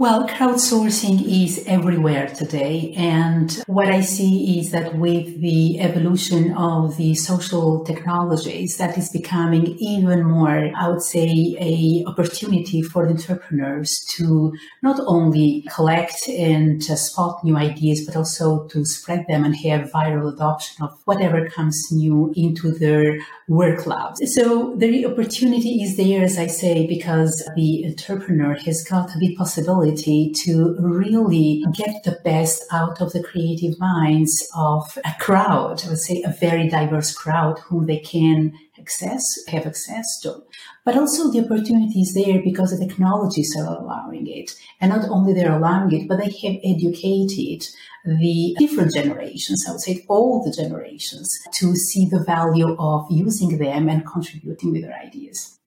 Well, crowdsourcing is everywhere today. And what I see is that with the evolution of the social technologies, that is becoming even more, I would say, a opportunity for entrepreneurs to not only collect and spot new ideas, but also to spread them and have viral adoption of whatever comes new into their work labs. So the opportunity is there, as I say, because the entrepreneur has got the possibility ability to really get the best out of the creative minds of a crowd, I would say a very diverse crowd whom they can access, have access to. But also the opportunity is there because the technologies are allowing it. And not only they're allowing it, but they have educated the different generations, I would say all the generations, to see the value of using them and contributing with their ideas.